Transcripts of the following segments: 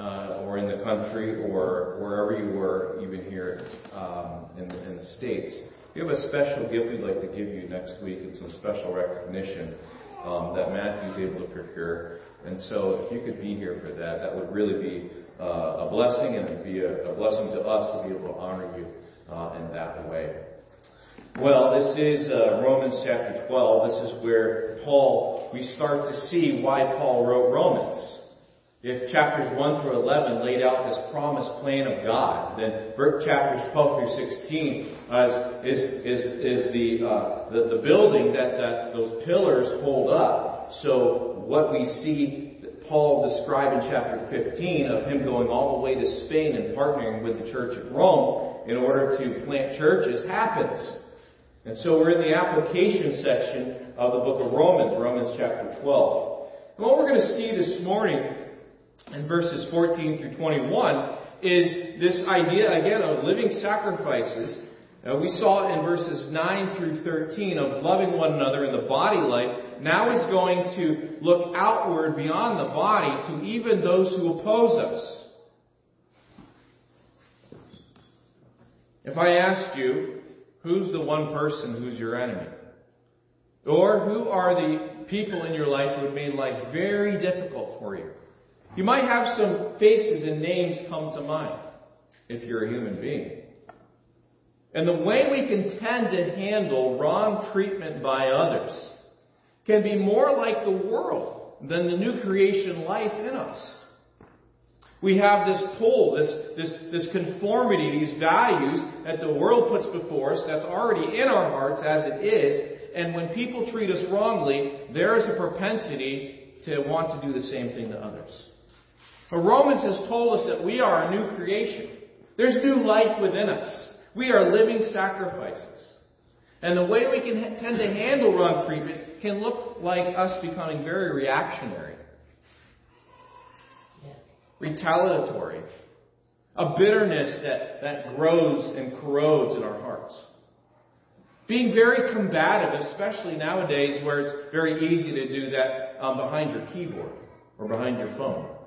uh, or in the country or wherever you were, even here um, in, in the States. We have a special gift we'd like to give you next week and some special recognition um, that Matthew's able to procure. And so if you could be here for that, that would really be uh, a blessing and it'd be a, a, blessing to us to be able to honor you uh, in that way. Well, this is uh, Romans chapter 12. This is where Paul, we start to see why Paul wrote Romans. If chapters 1 through 11 laid out this promised plan of God, then chapters 12 through 16 uh, is, is, is the, uh, the, the, building that, that those pillars hold up. So what we see Paul describe in chapter 15 of him going all the way to Spain and partnering with the church at Rome in order to plant churches happens. And so we're in the application section of the book of Romans, Romans chapter 12. And what we're going to see this morning in verses 14 through 21 is this idea, again, of living sacrifices. Uh, we saw in verses 9 through 13 of loving one another in the body life. Now he's going to look outward beyond the body to even those who oppose us. If I asked you, who's the one person who's your enemy? Or who are the people in your life who have made life very difficult for you? You might have some faces and names come to mind if you're a human being. And the way we can tend to handle wrong treatment by others can be more like the world than the new creation life in us. We have this pull, this, this, this conformity, these values that the world puts before us that's already in our hearts as it is. And when people treat us wrongly, there is a propensity to want to do the same thing to others. But Romans has told us that we are a new creation. There's new life within us. We are living sacrifices. And the way we can tend to handle wrong treatment can look like us becoming very reactionary, retaliatory, a bitterness that, that grows and corrodes in our hearts. Being very combative, especially nowadays where it's very easy to do that um, behind your keyboard or behind your phone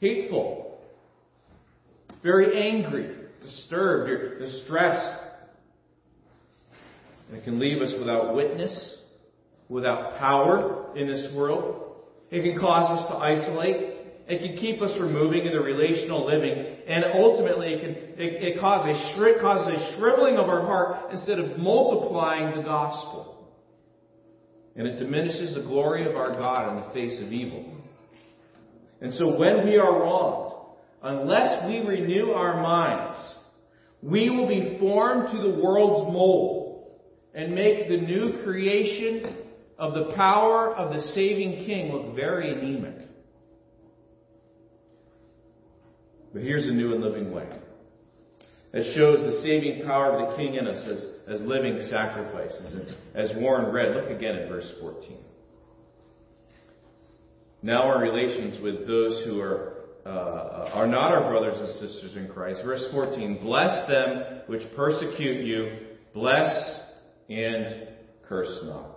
hateful, very angry, disturbed, distressed. And it can leave us without witness, without power in this world. It can cause us to isolate. It can keep us from moving into relational living. And ultimately, it, can, it, it a shri- causes a shriveling of our heart instead of multiplying the gospel. And it diminishes the glory of our God in the face of evil. And so when we are wronged, unless we renew our minds, we will be formed to the world's mold and make the new creation of the power of the saving King look very anemic. But here's a new and living way that shows the saving power of the King in us as, as living sacrifices. And as Warren read, look again at verse 14. Now our relations with those who are uh, are not our brothers and sisters in Christ. Verse 14, bless them which persecute you, bless and curse not.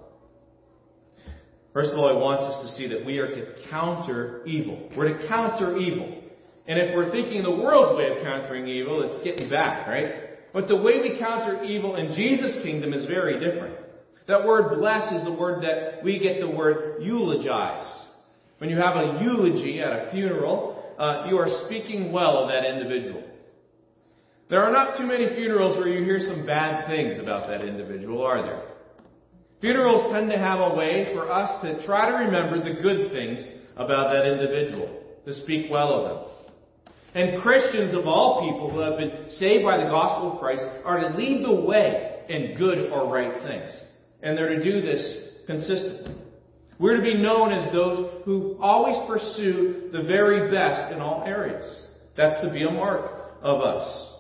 First of all, I want us to see that we are to counter evil. We're to counter evil. And if we're thinking the world's way of countering evil, it's getting back, right? But the way we counter evil in Jesus' kingdom is very different. That word bless is the word that we get the word eulogize. When you have a eulogy at a funeral, uh, you are speaking well of that individual. There are not too many funerals where you hear some bad things about that individual, are there? Funerals tend to have a way for us to try to remember the good things about that individual, to speak well of them. And Christians of all people who have been saved by the gospel of Christ are to lead the way in good or right things. And they're to do this consistently. We're to be known as those who always pursue the very best in all areas. That's to be a mark of us.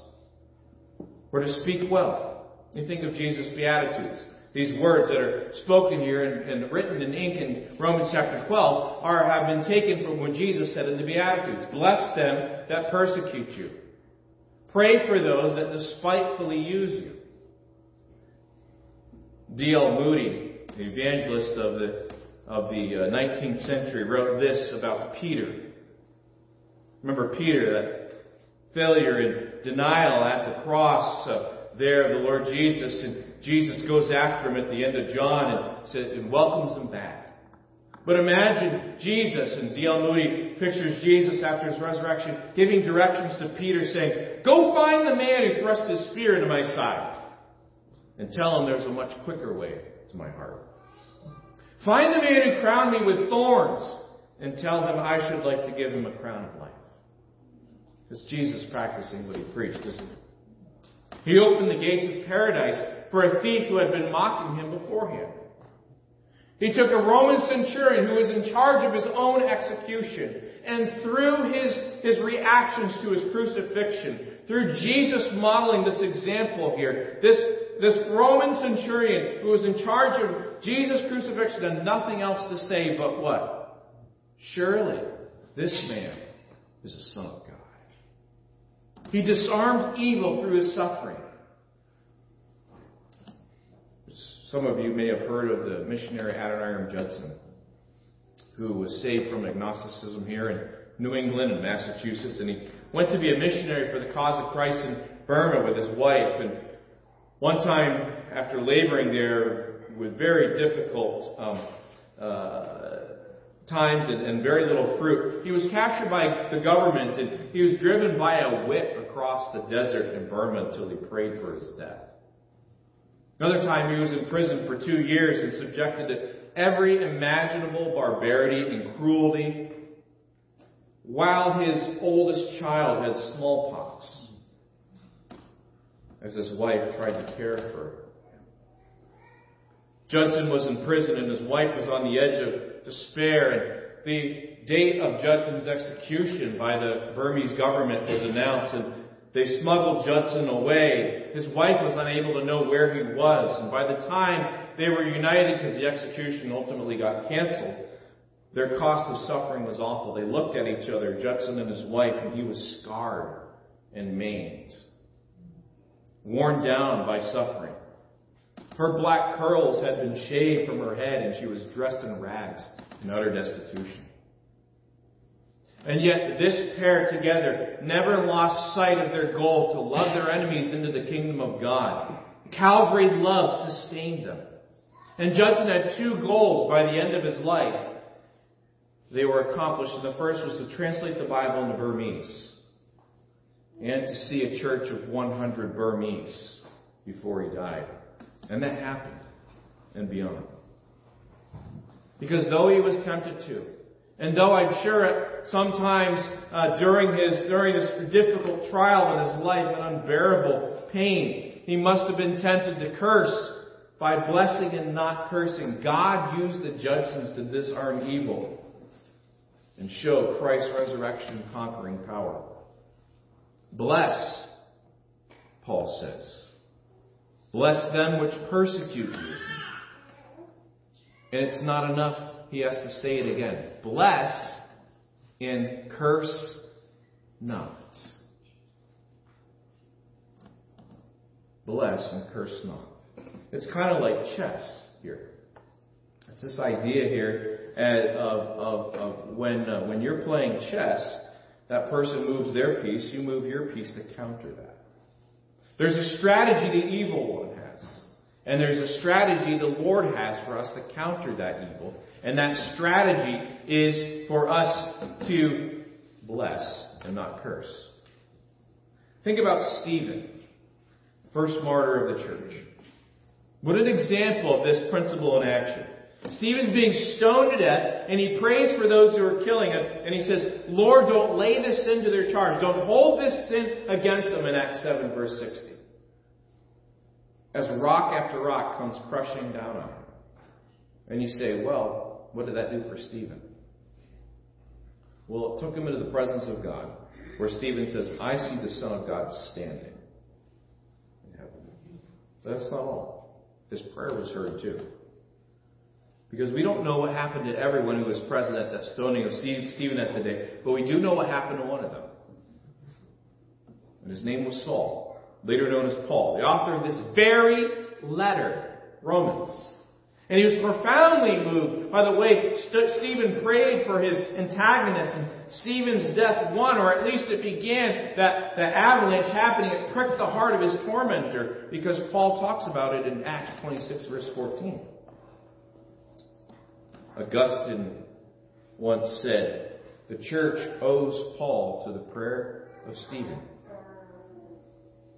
We're to speak well. You think of Jesus' Beatitudes. These words that are spoken here and, and, written in ink in Romans chapter 12 are, have been taken from what Jesus said in the Beatitudes. Bless them that persecute you. Pray for those that despitefully use you. D.L. Moody, the evangelist of the of the 19th uh, century wrote this about Peter. Remember Peter, that failure and denial at the cross uh, there of the Lord Jesus, and Jesus goes after him at the end of John and, says, and welcomes him back. But imagine Jesus, and D.L. Moody pictures Jesus after his resurrection, giving directions to Peter saying, Go find the man who thrust his spear into my side, and tell him there's a much quicker way to my heart. Find the man who crowned me with thorns, and tell him I should like to give him a crown of life. Because Jesus practicing what he preached, isn't it? He opened the gates of paradise for a thief who had been mocking him beforehand. He took a Roman centurion who was in charge of his own execution, and through his, his reactions to his crucifixion, through Jesus modeling this example here, this, this Roman centurion who was in charge of Jesus' crucifixion had nothing else to say but what? Surely this man is a son of God. He disarmed evil through his suffering. Some of you may have heard of the missionary Adoniram Judson, who was saved from agnosticism here in New England and Massachusetts, and he went to be a missionary for the cause of Christ in Burma with his wife. And one time, after laboring there with very difficult um, uh, times and, and very little fruit, he was captured by the government and he was driven by a whip across the desert in Burma until he prayed for his death. Another time he was in prison for two years and subjected to every imaginable barbarity and cruelty while his oldest child had smallpox as his wife tried to care for. Judson was in prison and his wife was on the edge of despair and the date of Judson's execution by the Burmese government was announced and they smuggled Judson away. His wife was unable to know where he was, and by the time they were united because the execution ultimately got canceled, their cost of suffering was awful. They looked at each other, Judson and his wife, and he was scarred and maimed, worn down by suffering. Her black curls had been shaved from her head, and she was dressed in rags in utter destitution. And yet, this pair together never lost sight of their goal to love their enemies into the kingdom of God. Calvary love sustained them. And Judson had two goals by the end of his life. They were accomplished, and the first was to translate the Bible into Burmese and to see a church of 100 Burmese before he died. And that happened and beyond. Because though he was tempted to, and though I'm sure it, sometimes uh, during his during this difficult trial in his life and unbearable pain, he must have been tempted to curse by blessing and not cursing. God used the Judsons to disarm evil and show Christ's resurrection conquering power. Bless, Paul says. Bless them which persecute you. And it's not enough he has to say it again. Bless and curse not. Bless and curse not. It's kind of like chess here. It's this idea here of, of, of when, uh, when you're playing chess, that person moves their piece, you move your piece to counter that. There's a strategy the evil one has. And there's a strategy the Lord has for us to counter that evil. And that strategy is for us to bless and not curse. Think about Stephen, first martyr of the church. What an example of this principle in action. Stephen's being stoned to death, and he prays for those who are killing him, and he says, Lord, don't lay this sin to their charge. Don't hold this sin against them in Acts 7, verse 60. As rock after rock comes crushing down on him. And you say, well, what did that do for Stephen? Well, it took him into the presence of God, where Stephen says, I see the Son of God standing in heaven. That's not all. His prayer was heard too. Because we don't know what happened to everyone who was present at that stoning of Stephen that day, but we do know what happened to one of them. And his name was Saul, later known as Paul, the author of this very letter, Romans. And he was profoundly moved by the way Stephen prayed for his antagonist and Stephen's death won, or at least it began, that the avalanche happening, it pricked the heart of his tormentor, because Paul talks about it in Acts 26, verse 14. Augustine once said, The church owes Paul to the prayer of Stephen.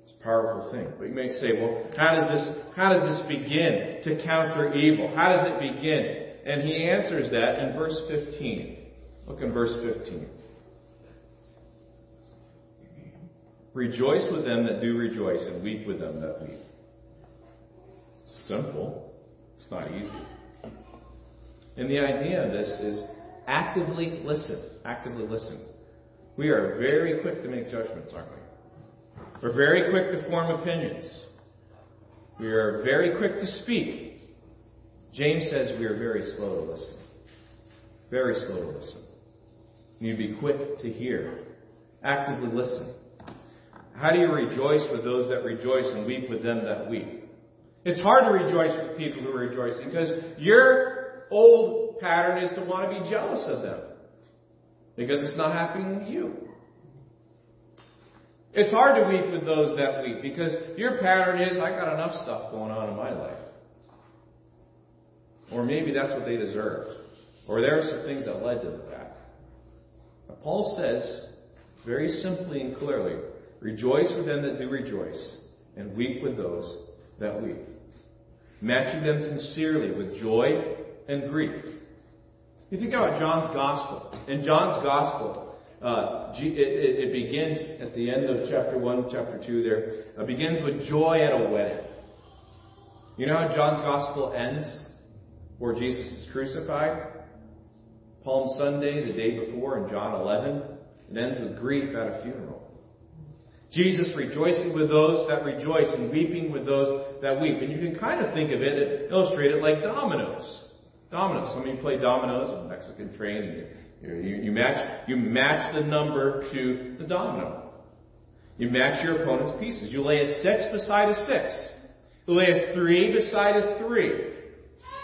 It's a powerful thing. But you may say, well, how does this, how does this begin to counter evil? How does it begin? And he answers that in verse 15. Look in verse 15. Rejoice with them that do rejoice, and weep with them that weep. simple. It's not easy. And the idea of this is actively listen. Actively listen. We are very quick to make judgments, aren't we? We're very quick to form opinions. We are very quick to speak. James says we are very slow to listen. Very slow to listen. You need to be quick to hear. Actively listen. How do you rejoice with those that rejoice and weep with them that weep? It's hard to rejoice with people who are rejoicing because your old pattern is to want to be jealous of them because it's not happening to you. It's hard to weep with those that weep because your pattern is I got enough stuff going on in my life. Or maybe that's what they deserve. Or there are some things that led to that. But Paul says, very simply and clearly, rejoice with them that do rejoice, and weep with those that weep. Matching them sincerely with joy and grief. You think about John's Gospel. In John's Gospel, uh, it, it, begins at the end of chapter 1, chapter 2 there. It begins with joy at a wedding. You know how John's Gospel ends? where Jesus is crucified. Palm Sunday, the day before, in John 11, it ends with grief at a funeral. Jesus rejoicing with those that rejoice and weeping with those that weep. And you can kind of think of it illustrate it like dominoes. Dominoes. Some of you play dominoes Mexican train. And you, you, you, match, you match the number to the domino. You match your opponent's pieces. You lay a six beside a six. You lay a three beside a three.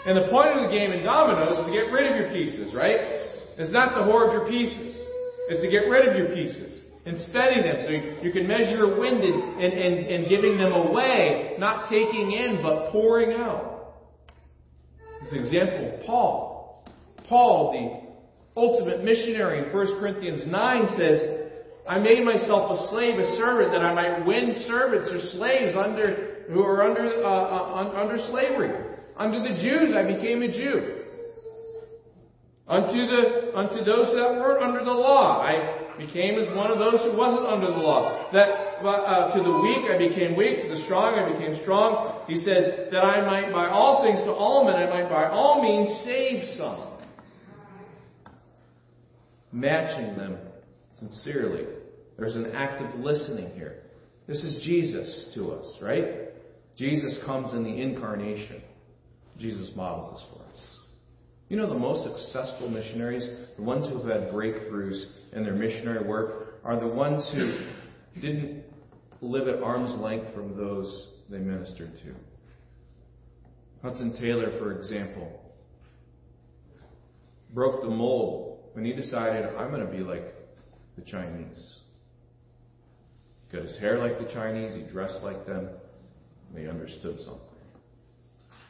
And the point of the game in dominoes is to get rid of your pieces, right? It's not to hoard your pieces. It's to get rid of your pieces and steady them so you, you can measure wind and, in, in giving them away, not taking in, but pouring out. This example, Paul. Paul, the ultimate missionary in 1 Corinthians 9 says, I made myself a slave, a servant, that I might win servants or slaves under, who are under, uh, uh, under slavery. Unto the Jews I became a Jew. Unto the unto those that were under the law, I became as one of those who wasn't under the law. That uh, to the weak I became weak, to the strong I became strong. He says that I might by all things to all men I might by all means save some. Matching them sincerely. There's an act of listening here. This is Jesus to us, right? Jesus comes in the incarnation. Jesus models this for us. You know, the most successful missionaries, the ones who have had breakthroughs in their missionary work, are the ones who didn't live at arm's length from those they ministered to. Hudson Taylor, for example, broke the mold when he decided, I'm going to be like the Chinese. He got his hair like the Chinese, he dressed like them, he understood something.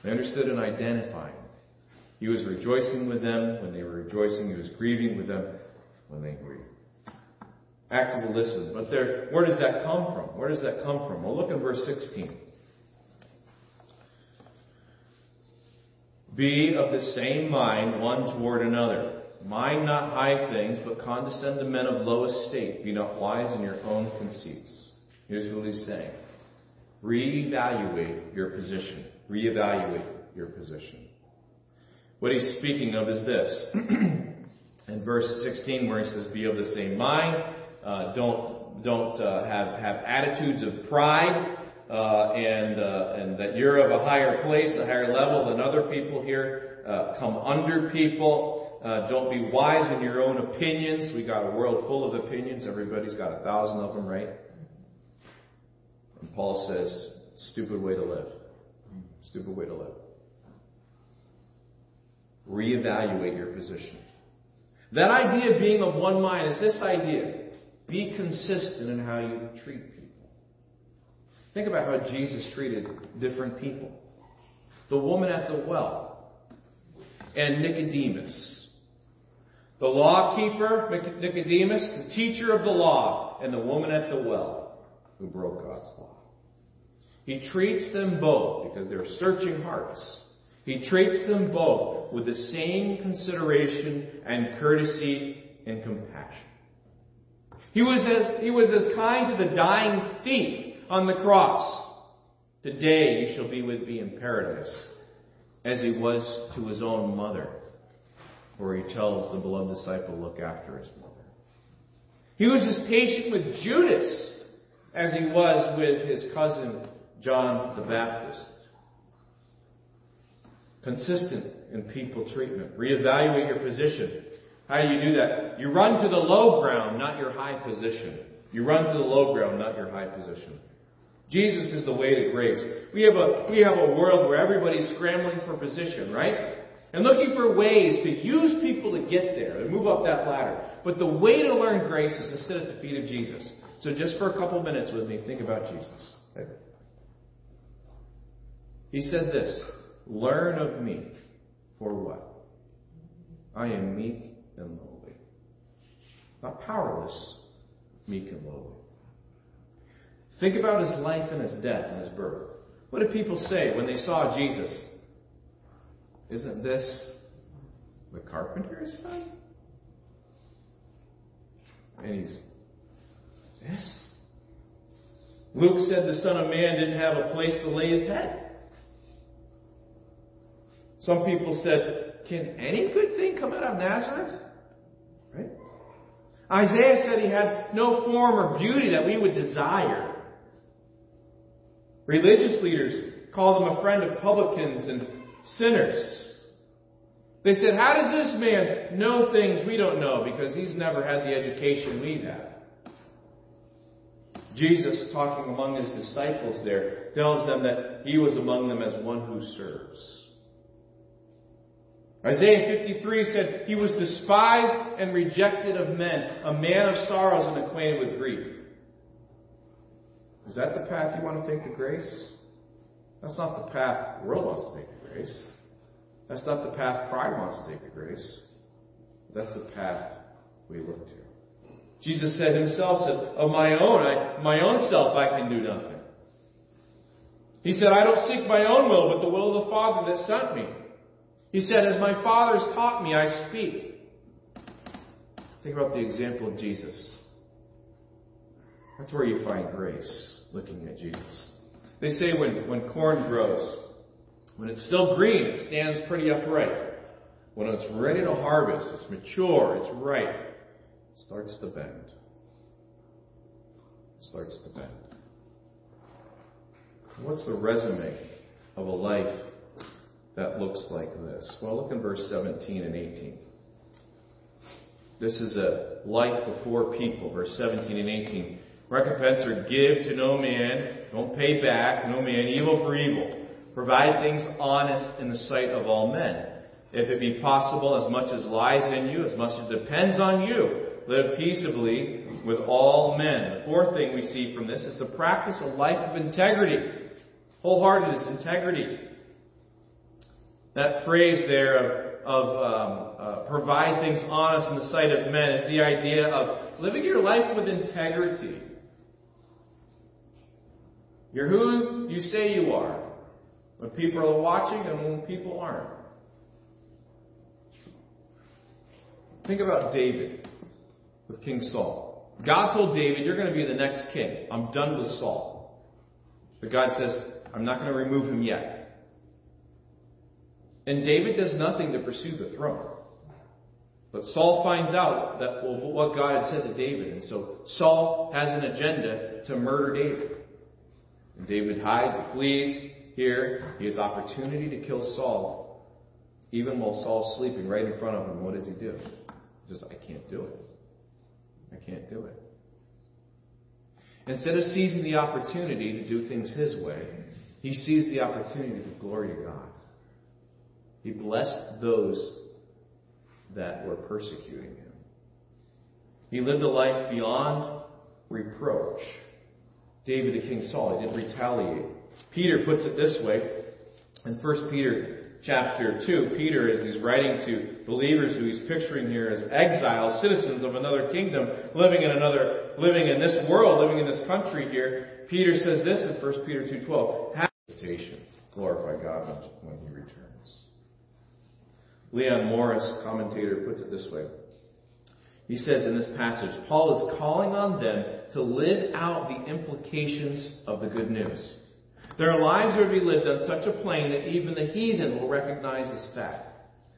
They understood and identified. He was rejoicing with them when they were rejoicing. He was grieving with them when they grieved. Active listen. But there, where does that come from? Where does that come from? Well, look in verse 16. Be of the same mind one toward another. Mind not high things, but condescend to men of low estate. Be not wise in your own conceits. Here's what he's saying. Reevaluate your position reevaluate your position. What he's speaking of is this. In verse 16, where he says, Be of the same mind, uh, don't, don't uh, have, have attitudes of pride, uh, and, uh, and that you're of a higher place, a higher level than other people here. Uh, come under people. Uh, don't be wise in your own opinions. We got a world full of opinions. Everybody's got a thousand of them, right? And Paul says, stupid way to live. Stupid way to live. Reevaluate your position. That idea of being of one mind is this idea be consistent in how you treat people. Think about how Jesus treated different people. The woman at the well, and Nicodemus. The law keeper, Nicodemus, the teacher of the law, and the woman at the well who broke God's law. He treats them both because they're searching hearts. He treats them both with the same consideration and courtesy and compassion. He was as, he was as kind to the dying thief on the cross. Today you shall be with me in paradise, as he was to his own mother, where he tells the beloved disciple, look after his mother. He was as patient with Judas as he was with his cousin John the Baptist. Consistent in people treatment. Reevaluate your position. How do you do that? You run to the low ground, not your high position. You run to the low ground, not your high position. Jesus is the way to grace. We have a, we have a world where everybody's scrambling for position, right? And looking for ways to use people to get there, to move up that ladder. But the way to learn grace is to sit at the feet of Jesus. So just for a couple minutes with me, think about Jesus. He said this Learn of me. For what? I am meek and lowly. Not powerless, meek and lowly. Think about his life and his death and his birth. What did people say when they saw Jesus? Isn't this the carpenter's son? And he's this. Luke said the Son of Man didn't have a place to lay his head. Some people said, Can any good thing come out of Nazareth? Right? Isaiah said he had no form or beauty that we would desire. Religious leaders called him a friend of publicans and sinners. They said, How does this man know things we don't know because he's never had the education we've? Jesus, talking among his disciples there, tells them that he was among them as one who serves. Isaiah 53 said, He was despised and rejected of men, a man of sorrows and acquainted with grief. Is that the path you want to take to grace? That's not the path the world wants to take to grace. That's not the path pride wants to take to grace. That's the path we look to. Jesus said himself, said, Of my own, I, my own self I can do nothing. He said, I don't seek my own will, but the will of the Father that sent me. He said, As my Father has taught me, I speak. Think about the example of Jesus. That's where you find grace, looking at Jesus. They say when, when corn grows, when it's still green, it stands pretty upright. When it's ready to harvest, it's mature, it's ripe, it starts to bend. It starts to bend. What's the resume of a life that looks like this? Well, look in verse 17 and 18. This is a life before people, verse 17 and 18. Recompense or give to no man, don't pay back, no man, evil for evil. Provide things honest in the sight of all men. If it be possible, as much as lies in you, as much as depends on you, live peaceably with all men. The fourth thing we see from this is the practice a life of integrity. Wholeheartedness, integrity. That phrase there of, of um, uh, provide things honest in the sight of men is the idea of living your life with integrity. You're who you say you are when people are watching and when people aren't. Think about David with King Saul. God told David, You're going to be the next king. I'm done with Saul. But God says, I'm not going to remove him yet. And David does nothing to pursue the throne. But Saul finds out that well, what God had said to David. And so Saul has an agenda to murder David. And David hides, he flees. Here, he has opportunity to kill Saul. Even while Saul's sleeping right in front of him, what does he do? He says, I can't do it. I can't do it. Instead of seizing the opportunity to do things his way, he sees the opportunity to glory to God. He blessed those that were persecuting him. He lived a life beyond reproach. David the king Saul, he didn't retaliate. Peter puts it this way in 1 Peter chapter 2, Peter, as he's writing to believers who he's picturing here as exiles, citizens of another kingdom, living in another, living in this world, living in this country here, Peter says this in 1 Peter 2.12, have invitation, glorify God when he returns. Leon Morris, commentator, puts it this way. He says in this passage, Paul is calling on them to live out the implications of the good news. Their lives are to be lived on such a plane that even the heathen will recognize this fact.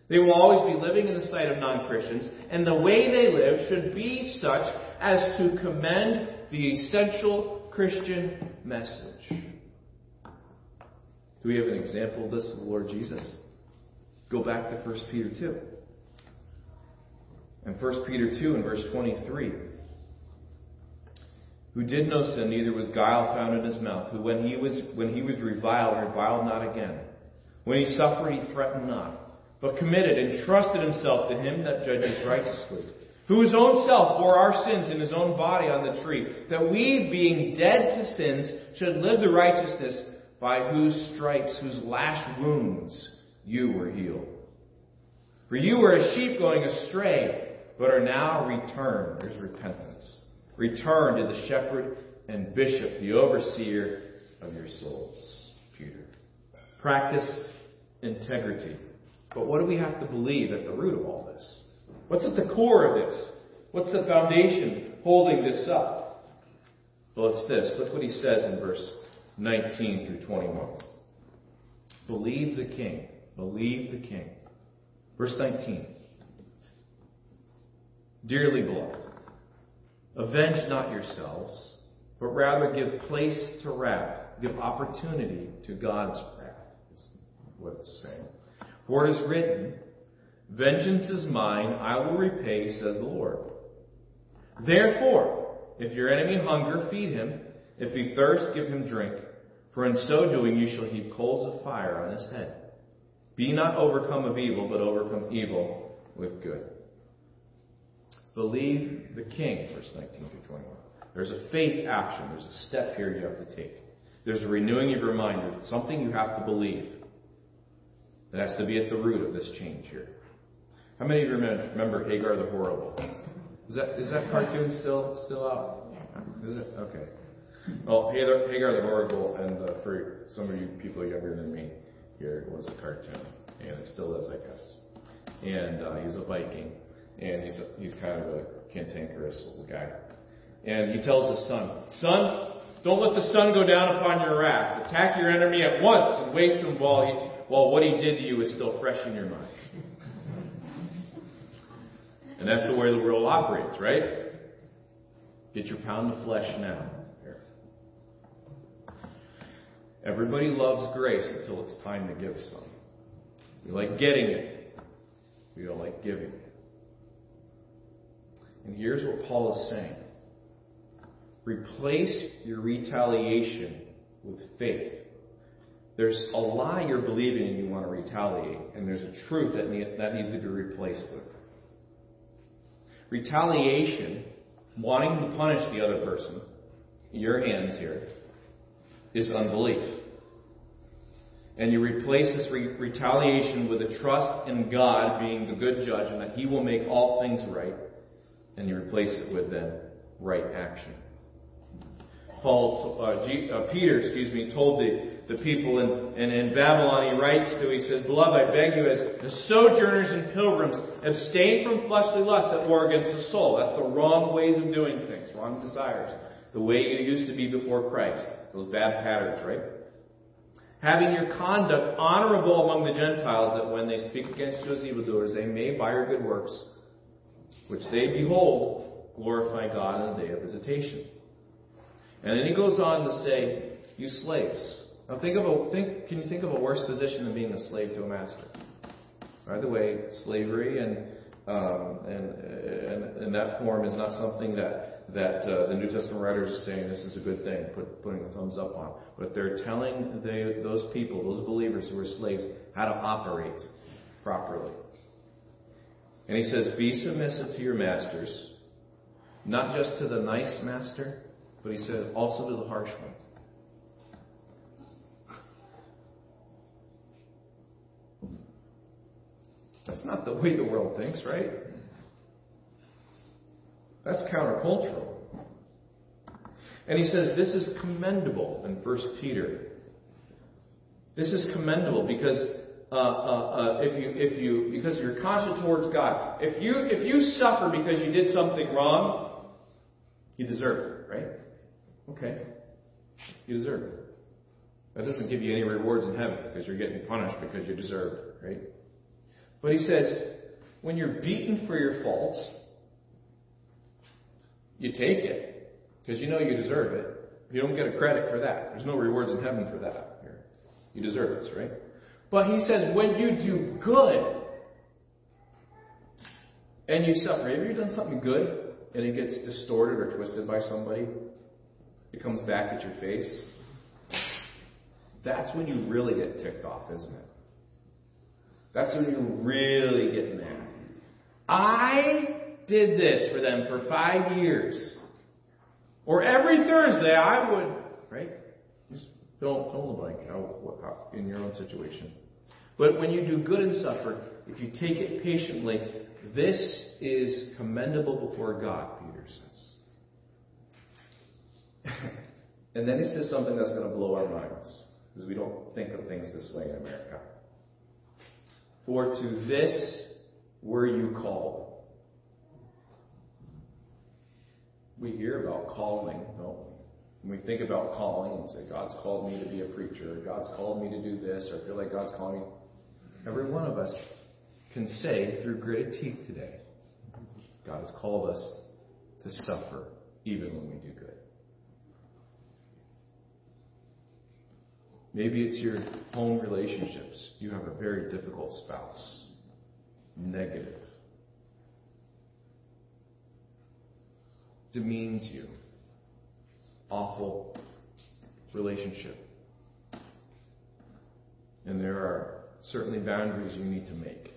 They will always be living in the sight of non-Christians, and the way they live should be such as to commend the essential Christian message. Do we have an example of this with the Lord Jesus? Go back to 1 Peter 2. And 1 Peter 2 and verse 23, who did no sin, neither was guile found in his mouth, who when he was when he was reviled, reviled not again. When he suffered, he threatened not, but committed and trusted himself to him that judges righteously, who his own self bore our sins in his own body on the tree, that we, being dead to sins, should live the righteousness by whose stripes, whose lash wounds you were healed. For you were as sheep going astray, but are now returned. There's repentance Return to the shepherd and bishop, the overseer of your souls. Peter. Practice integrity. But what do we have to believe at the root of all this? What's at the core of this? What's the foundation holding this up? Well, it's this. Look what he says in verse 19 through 21. Believe the king. Believe the king. Verse 19. Dearly beloved. Avenge not yourselves, but rather give place to wrath. Give opportunity to God's wrath, is what it's saying. For it is written, Vengeance is mine, I will repay, says the Lord. Therefore, if your enemy hunger, feed him. If he thirst, give him drink. For in so doing you shall heap coals of fire on his head. Be not overcome of evil, but overcome evil with good. Believe the king, verse 19 through 21. There's a faith action. There's a step here you have to take. There's a renewing of your mind. There's something you have to believe. That has to be at the root of this change here. How many of you remember Hagar the Horrible? Is that is that cartoon still still out? Is it okay? Well, Hagar, Hagar the Horrible, and uh, for some of you people younger than me, here was a cartoon, and it still is, I guess. And uh, he's a Viking, and he's a, he's kind of a cantankerous little guy. And he tells his son, Son, don't let the sun go down upon your wrath. Attack your enemy at once and waste him while, he, while what he did to you is still fresh in your mind. And that's the way the world operates, right? Get your pound of flesh now. Everybody loves grace until it's time to give some. We like getting it. We don't like giving it. And here's what Paul is saying replace your retaliation with faith. There's a lie you're believing and you want to retaliate, and there's a truth that, that needs to be replaced with. Retaliation, wanting to punish the other person, your hands here, is unbelief. And you replace this re- retaliation with a trust in God being the good judge and that He will make all things right and you replace it with then right action. Paul, uh, G, uh, Peter, excuse me, told the, the people in, in, Babylon, he writes to, he says, Beloved, I beg you, as, as sojourners and pilgrims, abstain from fleshly lust that war against the soul. That's the wrong ways of doing things, wrong desires. The way you used to be before Christ. Those bad patterns, right? Having your conduct honorable among the Gentiles, that when they speak against you as evildoers, they may, by your good works, which they behold, glorify God in the day of visitation. And then he goes on to say, you slaves. Now think of a, think, can you think of a worse position than being a slave to a master? By the way, slavery and, um, and, and, and that form is not something that, that uh, the New Testament writers are saying this is a good thing, put, putting a thumbs up on. But they're telling those people, those believers who are slaves, how to operate properly. And he says, Be submissive to your masters, not just to the nice master, but he said also to the harsh one. That's not the way the world thinks, right? That's countercultural. And he says this is commendable in 1 Peter. This is commendable because uh, uh, uh, if you if you because you're conscious towards God. If you if you suffer because you did something wrong, you deserve it, right? Okay, you deserve it. That doesn't give you any rewards in heaven because you're getting punished because you deserve it, right? But he says, when you're beaten for your faults, you take it because you know you deserve it. You don't get a credit for that. There's no rewards in heaven for that. You deserve this, right? But he says, when you do good and you suffer, have you done something good and it gets distorted or twisted by somebody? It comes back at your face. That's when you really get ticked off, isn't it? That's when you really get mad. I did this for them for five years. Or every Thursday I would, right? Just don't, don't like oh, how, how, in your own situation. But when you do good and suffer, if you take it patiently, this is commendable before God, Peter says. and then he says something that's going to blow our minds, because we don't think of things this way in America. For to this were you called. We hear about calling, don't we? When we think about calling and say, God's called me to be a preacher, God's called me to do this, or I feel like God's calling me. Every one of us can say through gritted teeth today, God has called us to suffer even when we do good. Maybe it's your home relationships. You have a very difficult spouse. Negative. Demeans you. Awful relationship. And there are certainly boundaries you need to make.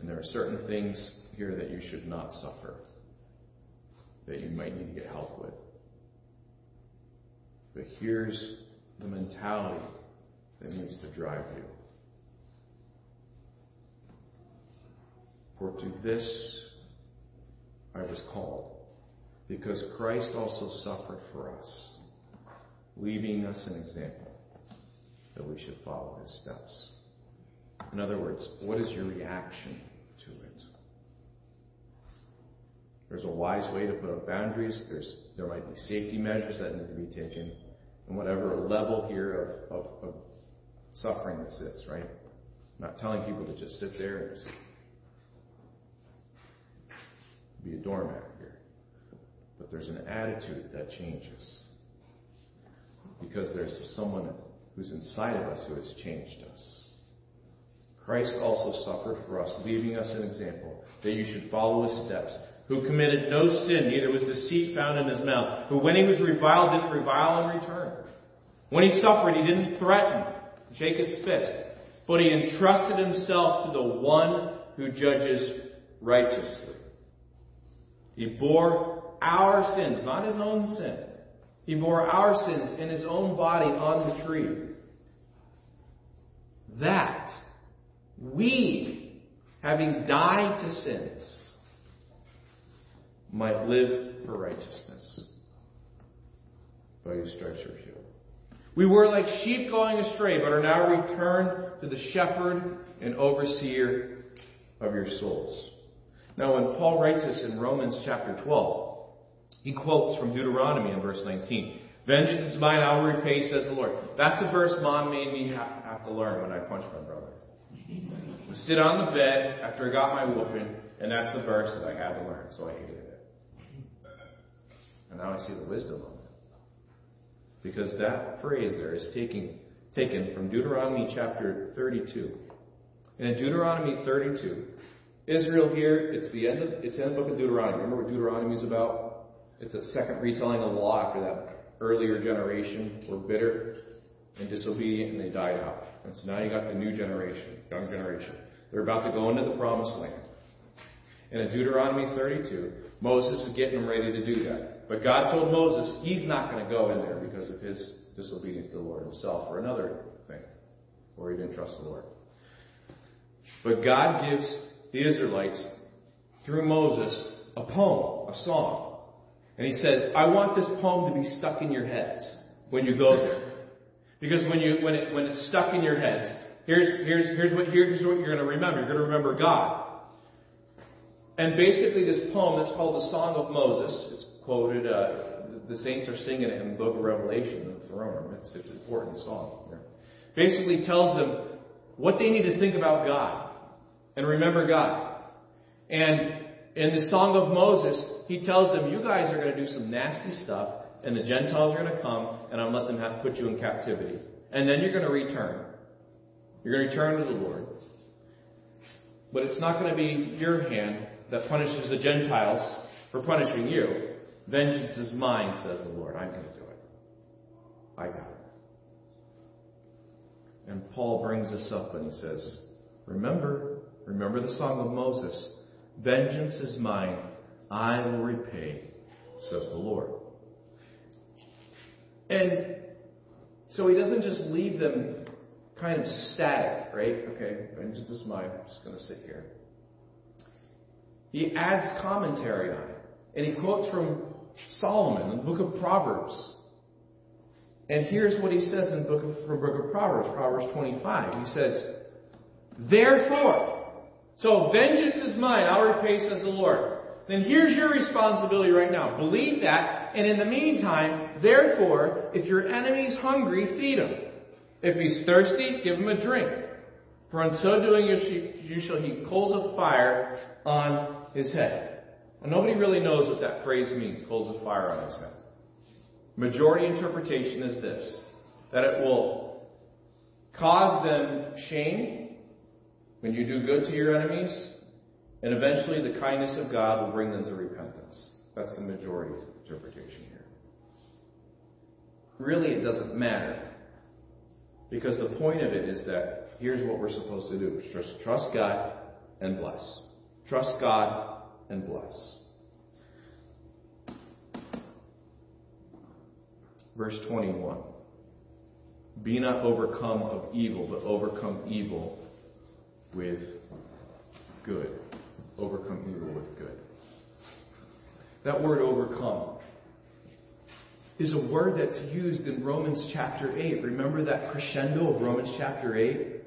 And there are certain things here that you should not suffer, that you might need to get help with. But here's the mentality that needs to drive you. For to this I was called, because Christ also suffered for us, leaving us an example that we should follow his steps. In other words, what is your reaction to it? There's a wise way to put up boundaries. There's, there might be safety measures that need to be taken and whatever level here of, of, of suffering this is, right? I'm not telling people to just sit there and be a doormat here. But there's an attitude that changes. Because there's someone who's inside of us who has changed us. Christ also suffered for us, leaving us an example that you should follow his steps who committed no sin, neither was deceit found in his mouth, who when he was reviled didn't revile in return. When he suffered, he didn't threaten, shake his fist, but he entrusted himself to the one who judges righteously. He bore our sins, not his own sin. He bore our sins in his own body on the tree. That we, having died to sins, might live for righteousness. By his stripes you're healed. We were like sheep going astray, but are now returned to the shepherd and overseer of your souls. Now, when Paul writes this in Romans chapter 12, he quotes from Deuteronomy in verse 19. Vengeance is mine, I will repay, says the Lord. That's a verse mom made me have to learn when I punched my brother. I sit on the bed after I got my whooping, and that's the verse that I had to learn, so I hated it. And now I see the wisdom of it. Because that phrase there is taking, taken from Deuteronomy chapter 32. And in Deuteronomy 32, Israel here, it's the end of, it's in the book of Deuteronomy. Remember what Deuteronomy is about? It's a second retelling of the law after that earlier generation were bitter and disobedient and they died out. And so now you got the new generation, young generation. They're about to go into the promised land. And in Deuteronomy 32, Moses is getting them ready to do that. But God told Moses he's not going to go in there because of his disobedience to the Lord himself or another thing, or he didn't trust the Lord. But God gives the Israelites, through Moses, a poem, a song. And he says, I want this poem to be stuck in your heads when you go there. Because when you when it when it's stuck in your heads, here's here's here's what here's what you're going to remember. You're going to remember God. And basically, this poem that's called the Song of Moses. It's quoted. Uh, the saints are singing it in the Book of Revelation the throne room. It's it's an important song. Here. Basically, tells them what they need to think about God and remember God. And in the Song of Moses, he tells them, "You guys are going to do some nasty stuff." and the Gentiles are going to come, and I'll let them have put you in captivity. And then you're going to return. You're going to return to the Lord. But it's not going to be your hand that punishes the Gentiles for punishing you. Vengeance is mine, says the Lord. I'm going to do it. I got it. And Paul brings this up and he says, Remember, remember the song of Moses. Vengeance is mine. I will repay, says the Lord. And so he doesn't just leave them kind of static, right? Okay, vengeance is mine. I'm just going to sit here. He adds commentary on it. And he quotes from Solomon, the book of Proverbs. And here's what he says in book of, from book of Proverbs, Proverbs 25. He says, Therefore, so vengeance is mine, I'll repay, says the Lord. Then here's your responsibility right now. Believe that, and in the meantime, Therefore, if your enemy's hungry, feed him. If he's thirsty, give him a drink. For in so doing, you shall heap coals of fire on his head. And nobody really knows what that phrase means, coals of fire on his head. Majority interpretation is this that it will cause them shame when you do good to your enemies, and eventually the kindness of God will bring them to repentance. That's the majority interpretation here really it doesn't matter. Because the point of it is that here's what we're supposed to do just trust God and bless. Trust God and bless. Verse 21 Be not overcome of evil, but overcome evil with good. Overcome evil with good. That word overcome is a word that's used in Romans chapter 8. Remember that crescendo of Romans chapter 8?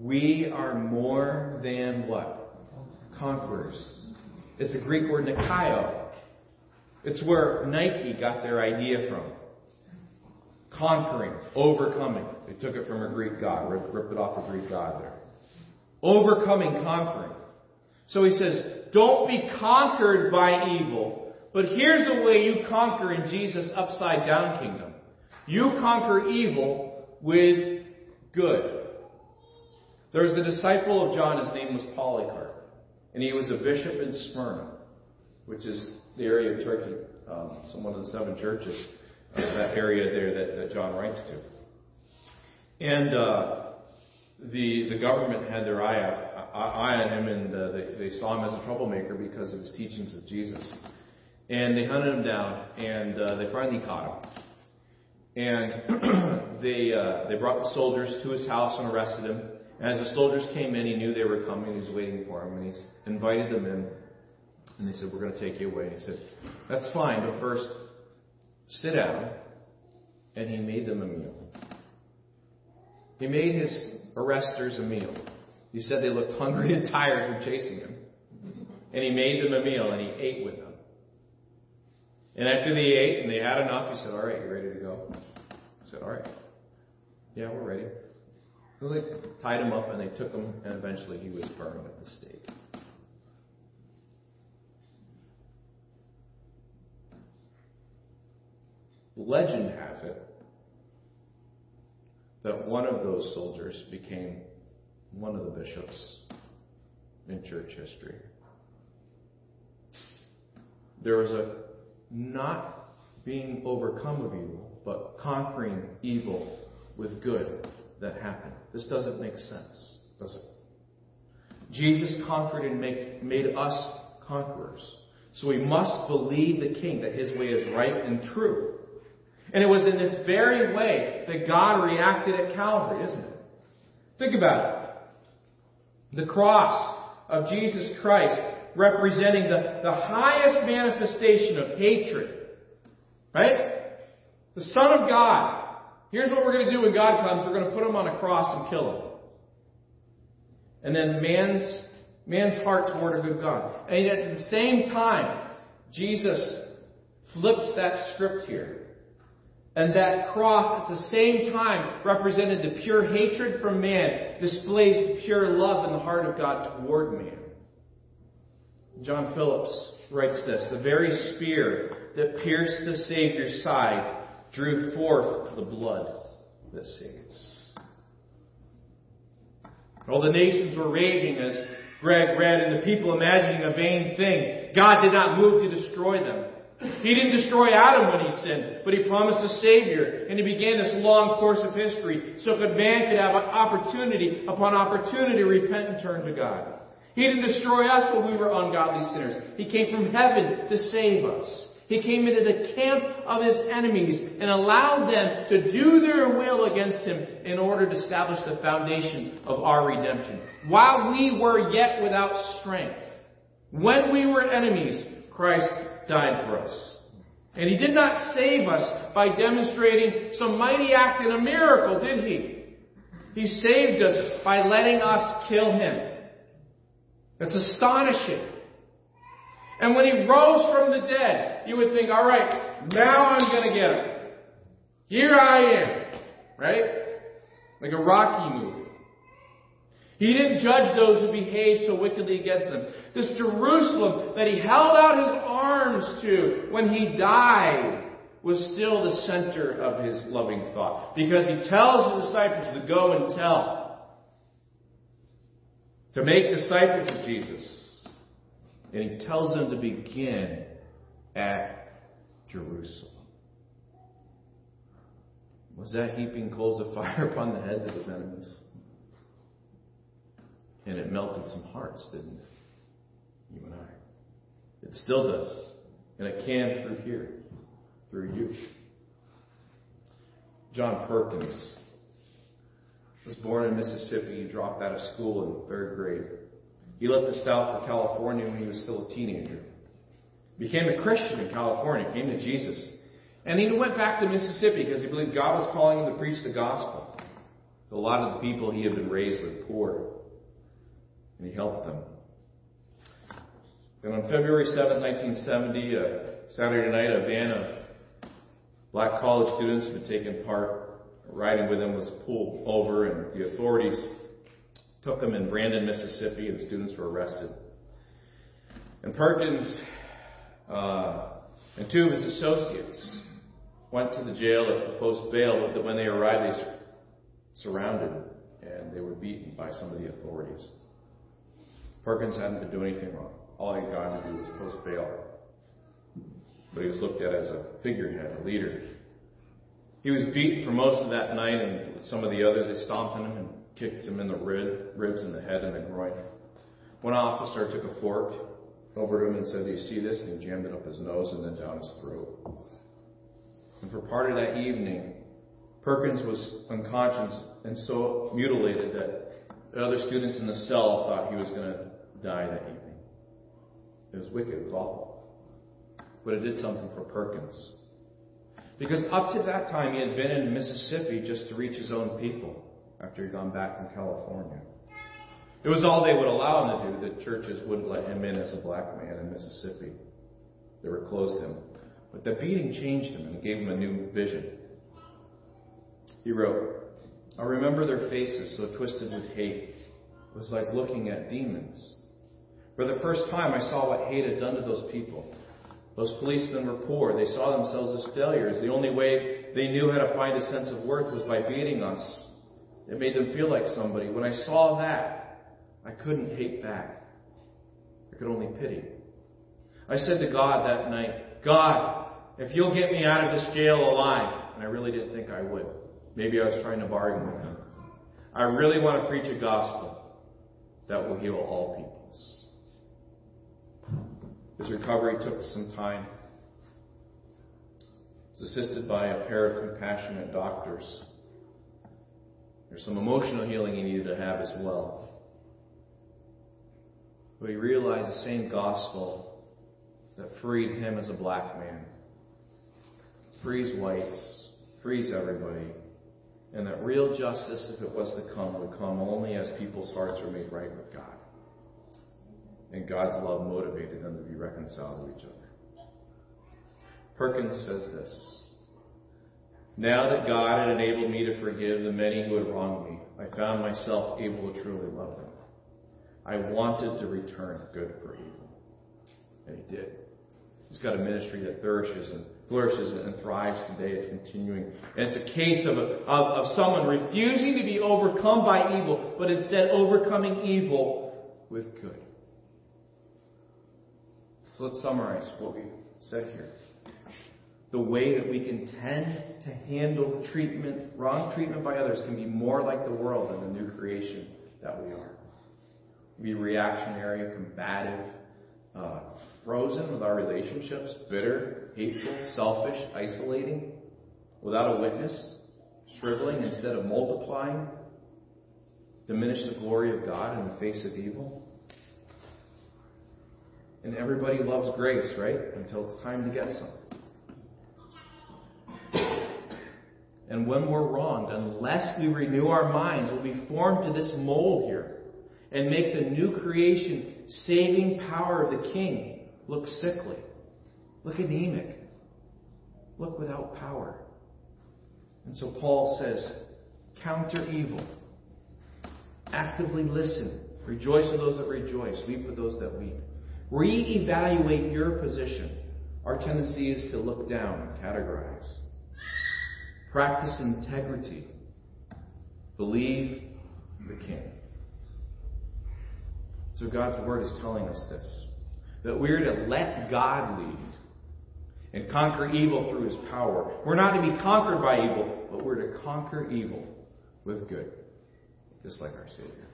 We are more than what? Conquerors. It's a Greek word nikaio. It's where Nike got their idea from. Conquering, overcoming. They took it from a Greek god, ripped it off a Greek god there. Overcoming, conquering. So he says, don't be conquered by evil, but here's the way you conquer in Jesus' upside down kingdom you conquer evil with good. There was a disciple of John, his name was Polycarp, and he was a bishop in Smyrna, which is the area of Turkey, um, some one of the seven churches, uh, that area there that, that John writes to. And uh, the the government had their eye, eye on him, and uh, they, they saw him as a troublemaker because of his teachings of Jesus. And they hunted him down, and uh, they finally caught him. And they uh, they brought the soldiers to his house and arrested him. And as the soldiers came in, he knew they were coming. He was waiting for them, and he invited them in. And they said, "We're going to take you away." he said, "That's fine, but first, sit down." And he made them a meal. He made his arresters a meal. He said they looked hungry and tired from chasing him. And he made them a meal, and he ate with them. And after they ate and they had enough, he said, All right, you ready to go? I said, All right. Yeah, we're ready. So they tied him up and they took him, and eventually he was burned at the stake. Legend has it that one of those soldiers became one of the bishops in church history. There was a not being overcome of evil, but conquering evil with good that happened. This doesn't make sense, does it? Jesus conquered and make, made us conquerors. So we must believe the king that his way is right and true. And it was in this very way that God reacted at Calvary, isn't it? Think about it. The cross of Jesus Christ representing the, the highest manifestation of hatred. Right? The Son of God. Here's what we're going to do when God comes. We're going to put him on a cross and kill him. And then man's man's heart toward a good God. And at the same time, Jesus flips that script here. And that cross at the same time represented the pure hatred from man, displays pure love in the heart of God toward man. John Phillips writes this The very spear that pierced the Savior's side drew forth the blood that saves. All the nations were raging as Greg read, and the people imagining a vain thing. God did not move to destroy them. He didn't destroy Adam when he sinned, but he promised a Savior, and he began this long course of history so that man could have an opportunity upon opportunity to repent and turn to God. He didn't destroy us when we were ungodly sinners. He came from heaven to save us. He came into the camp of his enemies and allowed them to do their will against him in order to establish the foundation of our redemption. While we were yet without strength, when we were enemies, Christ died for us. And he did not save us by demonstrating some mighty act and a miracle, did he? He saved us by letting us kill him. That's astonishing. And when he rose from the dead, you would think, all right, now I'm to get him. Here I am. Right? Like a Rocky movie. He didn't judge those who behaved so wickedly against him. This Jerusalem that he held out his arms to when he died was still the center of his loving thought. Because he tells the disciples to go and tell. To make disciples of Jesus. And he tells them to begin at Jerusalem. Was that heaping coals of fire upon the heads of his enemies? And it melted some hearts, didn't it? You and I. It still does. And it can through here, through you. John Perkins was born in Mississippi. He dropped out of school in third grade. He left the South for California when he was still a teenager. Became a Christian in California, came to Jesus. And he went back to Mississippi because he believed God was calling him to preach the gospel. To a lot of the people he had been raised with poor. And he helped them. And on February 7, 1970, a Saturday night, a band of black college students who had taken part riding with him was pulled over, and the authorities took him in Brandon, Mississippi, and the students were arrested. And Perkins uh, and two of his associates went to the jail at the post bail, but when they arrived, they were surrounded and they were beaten by some of the authorities. Perkins hadn't been doing anything wrong. All he had gotten to do was post bail. But he was looked at as a figurehead, a leader. He was beaten for most of that night, and some of the others, they stomped on him and kicked him in the rib, ribs and the head and the groin. One officer took a fork over him and said, Do you see this? And he jammed it up his nose and then down his throat. And for part of that evening, Perkins was unconscious and so mutilated that the other students in the cell thought he was going to die that evening. It was wicked, it was awful. But it did something for Perkins. Because up to that time, he had been in Mississippi just to reach his own people after he'd gone back from California. It was all they would allow him to do. The churches wouldn't let him in as a black man in Mississippi. They were closed him. But the beating changed him and gave him a new vision. He wrote, I remember their faces so twisted with hate. It was like looking at demons. For the first time, I saw what hate had done to those people. Those policemen were poor. They saw themselves as failures. The only way they knew how to find a sense of worth was by beating us. It made them feel like somebody. When I saw that, I couldn't hate back. I could only pity. I said to God that night, God, if you'll get me out of this jail alive, and I really didn't think I would. Maybe I was trying to bargain with him. I really want to preach a gospel that will heal all peoples. His recovery took some time. He was assisted by a pair of compassionate doctors. There's some emotional healing he needed to have as well. But he realized the same gospel that freed him as a black man, frees whites, frees everybody, and that real justice, if it was to come, would come only as people's hearts were made right with God. And God's love motivated them to be reconciled to each other. Perkins says this Now that God had enabled me to forgive the many who had wronged me, I found myself able to truly love them. I wanted to return good for evil. And he did. He's got a ministry that flourishes and flourishes and thrives today. It's continuing. And it's a case of, a, of, of someone refusing to be overcome by evil, but instead overcoming evil with good. So let's summarize what we said here. The way that we can tend to handle treatment, wrong treatment by others, can be more like the world than the new creation that we are. Be reactionary, combative, uh, frozen with our relationships, bitter, hateful, selfish, isolating, without a witness, shriveling instead of multiplying, diminish the glory of God in the face of evil. And everybody loves grace, right? Until it's time to get some. And when we're wronged, unless we renew our minds, we'll be formed to this mold here and make the new creation saving power of the King look sickly, look anemic, look without power. And so Paul says, counter evil. Actively listen. Rejoice with those that rejoice. Weep with those that weep. Re-evaluate your position. Our tendency is to look down and categorize. Practice integrity. Believe the King. So God's Word is telling us this that we're to let God lead and conquer evil through His power. We're not to be conquered by evil, but we're to conquer evil with good, just like our Savior.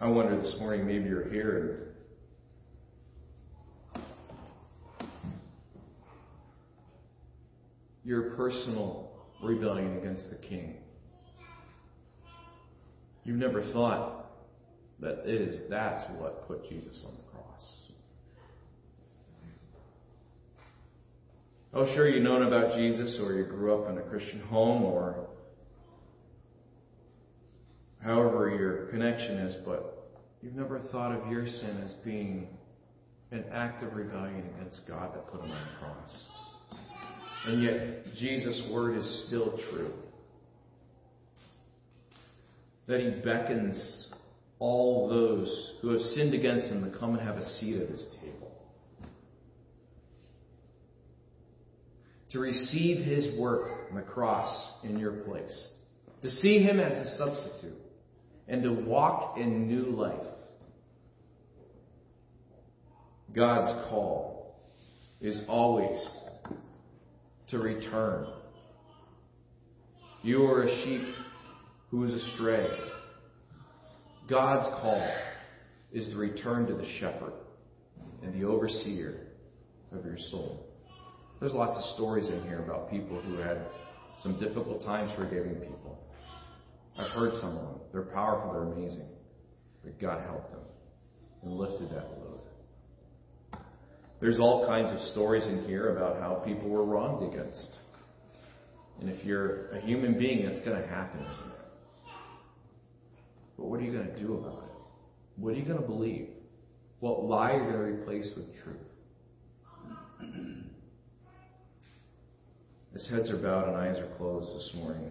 I wonder this morning, maybe you're here and your personal rebellion against the King You've never thought that it is that's what put Jesus on the cross. Oh, sure, you've known about Jesus, or you grew up in a Christian home, or however your connection is, but you've never thought of your sin as being an act of rebellion against God that put him on the cross. And yet, Jesus' word is still true that he beckons all those who have sinned against him to come and have a seat at his table. To receive his work on the cross in your place. To see him as a substitute. And to walk in new life. God's call is always to return. You are a sheep who is astray. God's call is to return to the shepherd and the overseer of your soul. There's lots of stories in here about people who had some difficult times forgiving people. I've heard some of them. They're powerful, they're amazing. But God helped them and lifted that load. There's all kinds of stories in here about how people were wronged against. And if you're a human being, that's going to happen, isn't it? But what are you going to do about it? What are you going to believe? What lie are you going to replace with truth? As heads are bowed and eyes are closed this morning.